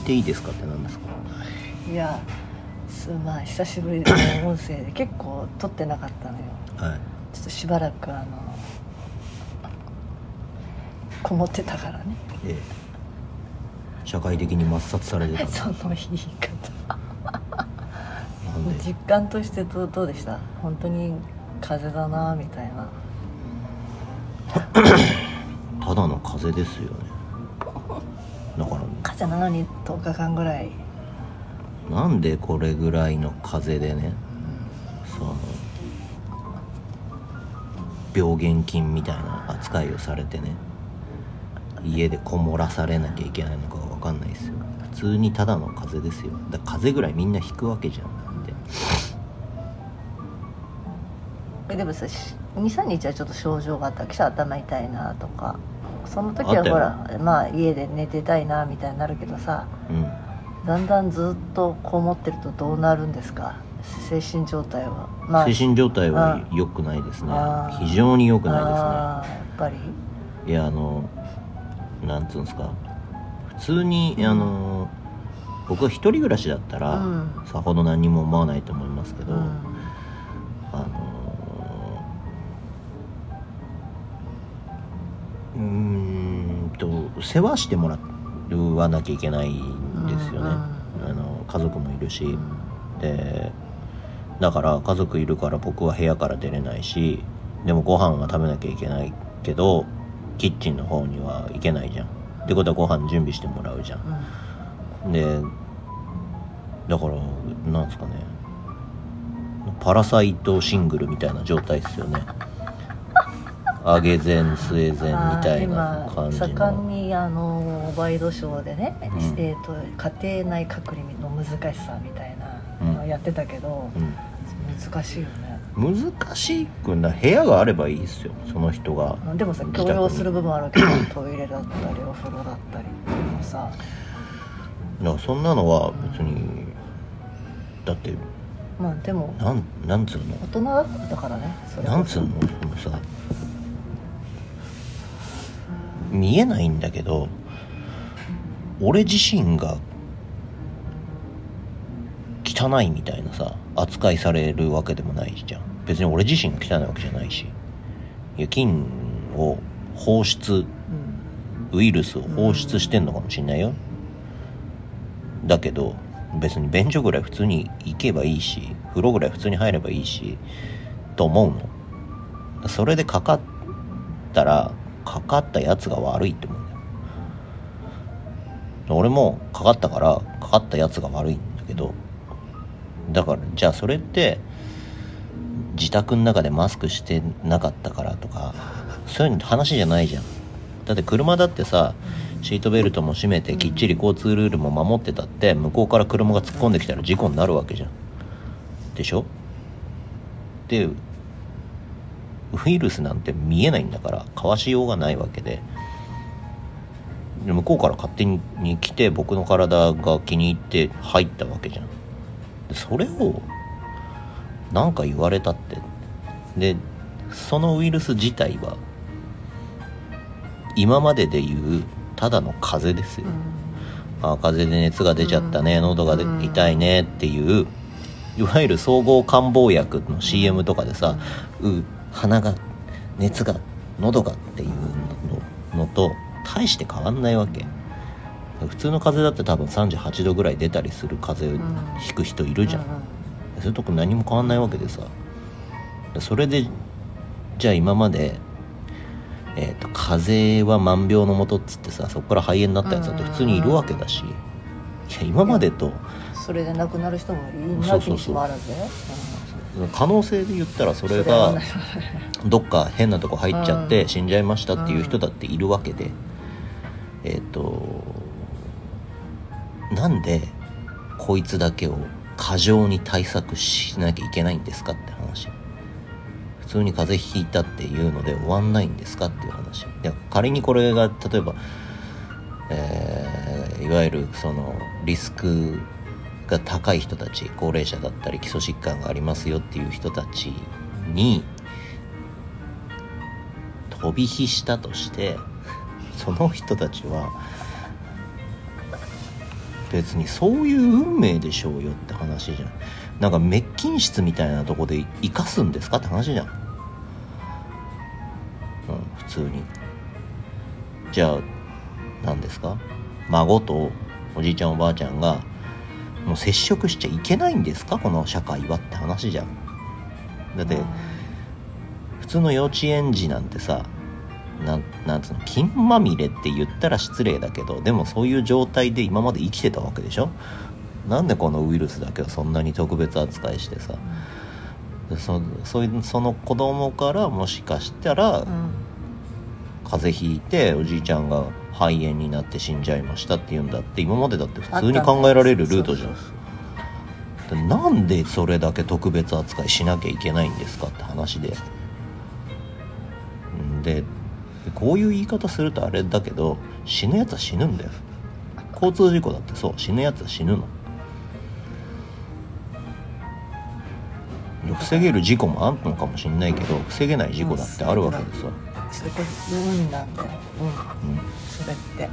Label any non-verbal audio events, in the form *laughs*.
いていいですかって何ですか？いやすまあ久しぶりの音声で結構撮ってなかったのよ。はい。ちょっとしばらくあのこもってたからね。ええ。社会的に抹殺されてた *laughs* その言い方。実感としてどうどうでした？本当に風邪だなみたいな。ただの風邪ですよね。だから風邪なのに10日間ぐらい。なんでこれぐらいの風邪でね。その病原菌みたいな扱いをされてね。家でこもらされなきゃいけないのかが分かんないですよ。普通にただの風邪ですよ。だ風邪ぐらいみんな引くわけじゃん。ってえでもさ23日はちょっと症状があった記者頭痛いなとかその時はほらまあ家で寝てたいなみたいになるけどさうん。だんだんずっとこもってるとどうなるんですか？精神状態は。まあ精神状態は良くないですね。非常に良くないあーやっぱり？ですねいやあのなんつうんですか？普通にあの僕は一人暮らしだったら、うん。さほど何にも思わないと思いますけど、うん。あのーうーんと世話してもらわなきゃいけないんですよね、うんあの家族もいるし、でだから家族いるから僕は部屋から出れないしでもご飯は食べなきゃいけないけどキッチンの方には行けないじゃん。ってことはご飯準備してもらうじゃん。でだからなんですかね。パラサイトシングルみたいな状態ですよね上げ膳据え膳みたいな感じ今盛んのにあのワイドショーでね、ん。えー、と家庭内隔離の難しさみたいなのをやってたけど、うん。難しいよね。難しくな部屋があればいいですよその人が。でもさ自宅に。許容する部分あるけどトイレだったりお風呂だったりっていうのさ。だからそんなのは別にだってまあでもなんなんつうの？大人だからねなんつうの？そのさ見えないんだけど俺自身が汚いみたいなさ扱いされるわけでもないじゃん。別に俺自身が汚いわけじゃないし。いや菌を放出ウイルスを放出してんのかもしんないよ。だけど別に便所ぐらい普通に行けばいいし風呂ぐらい普通に入ればいいしと思うの。それでかかったらかかったやつが悪いって思うんだよ。俺もかかったからかかったやつが悪いんだけどだからじゃあそれって自宅の中でマスクしてなかったからとかそういう話じゃないじゃん。だって車だってさシートベルトも締めてきっちり交通ルールも守ってたって向こうから車が突っ込んできたら事故になるわけじゃん。でしょ？でウイルスなんて見えないんだからかわしようがないわけで。で向こうから勝手に来て僕の体が気に入って入ったわけじゃん。でそれをなんか言われたって。でそのウイルス自体は今までで言うただの風邪ですよ、あ風邪で熱が出ちゃったね、喉がでうん痛いねっていういわゆる総合感冒薬の CM とかでさ「う鼻が熱が喉が」っていうののと大して変わんないわけ。普通の風邪だって多分38度ぐらい出たりする風邪をひく人いるじゃん、それとこ何も変わんないわけでさ。それでじゃあ今まで、えー、と風邪は万病のもとっつってさそこから肺炎になったやつだって普通にいるわけだし。いや今までとそれで亡くなる人もいなきにしもあらず可能性で言ったらそれがどっか変なとこ入っちゃってうん。死んじゃいましたっていう人だっているわけでえっ、となんでこいつだけを過剰に対策しなきゃいけないんですかって話。普通に風邪ひいたっていうので終わんないんですかっていう話。で仮にこれが例えば、えーいわゆるそのリスクが高い人たち高齢者だったり基礎疾患がありますよっていう人たちに飛び火したとしてその人たちは別にそういう運命でしょうよって話じゃん。なんか滅菌室みたいなとこで生かすんですか？って話じゃん。うん普通に。じゃあ何ですか？孫とおじいちゃんおばあちゃんがもう接触しちゃいけないんですか？この社会はって話じゃん。だって普通の幼稚園児なんてさなんなんつうの？金まみれって言ったら失礼だけどでもそういう状態で今まで生きてたわけでしょ？なんでこのウイルスだけをそんなに特別扱いしてさそそういうその子供からもしかしたらうん。風邪ひいておじいちゃんが肺炎になって死んじゃいましたって言うんだって今までだって普通に考えられるルートじゃん。でなんでそれだけ特別扱いしなきゃいけないんですかって話で。んでこういう言い方するとあれだけど死ぬやつは死ぬんだよ。交通事故だってそう。死ぬやつは死ぬの。防げる事故もあんのかもしんないけど防げない事故だってあるわけでさ、そうそれ運なんだようんうん、それって。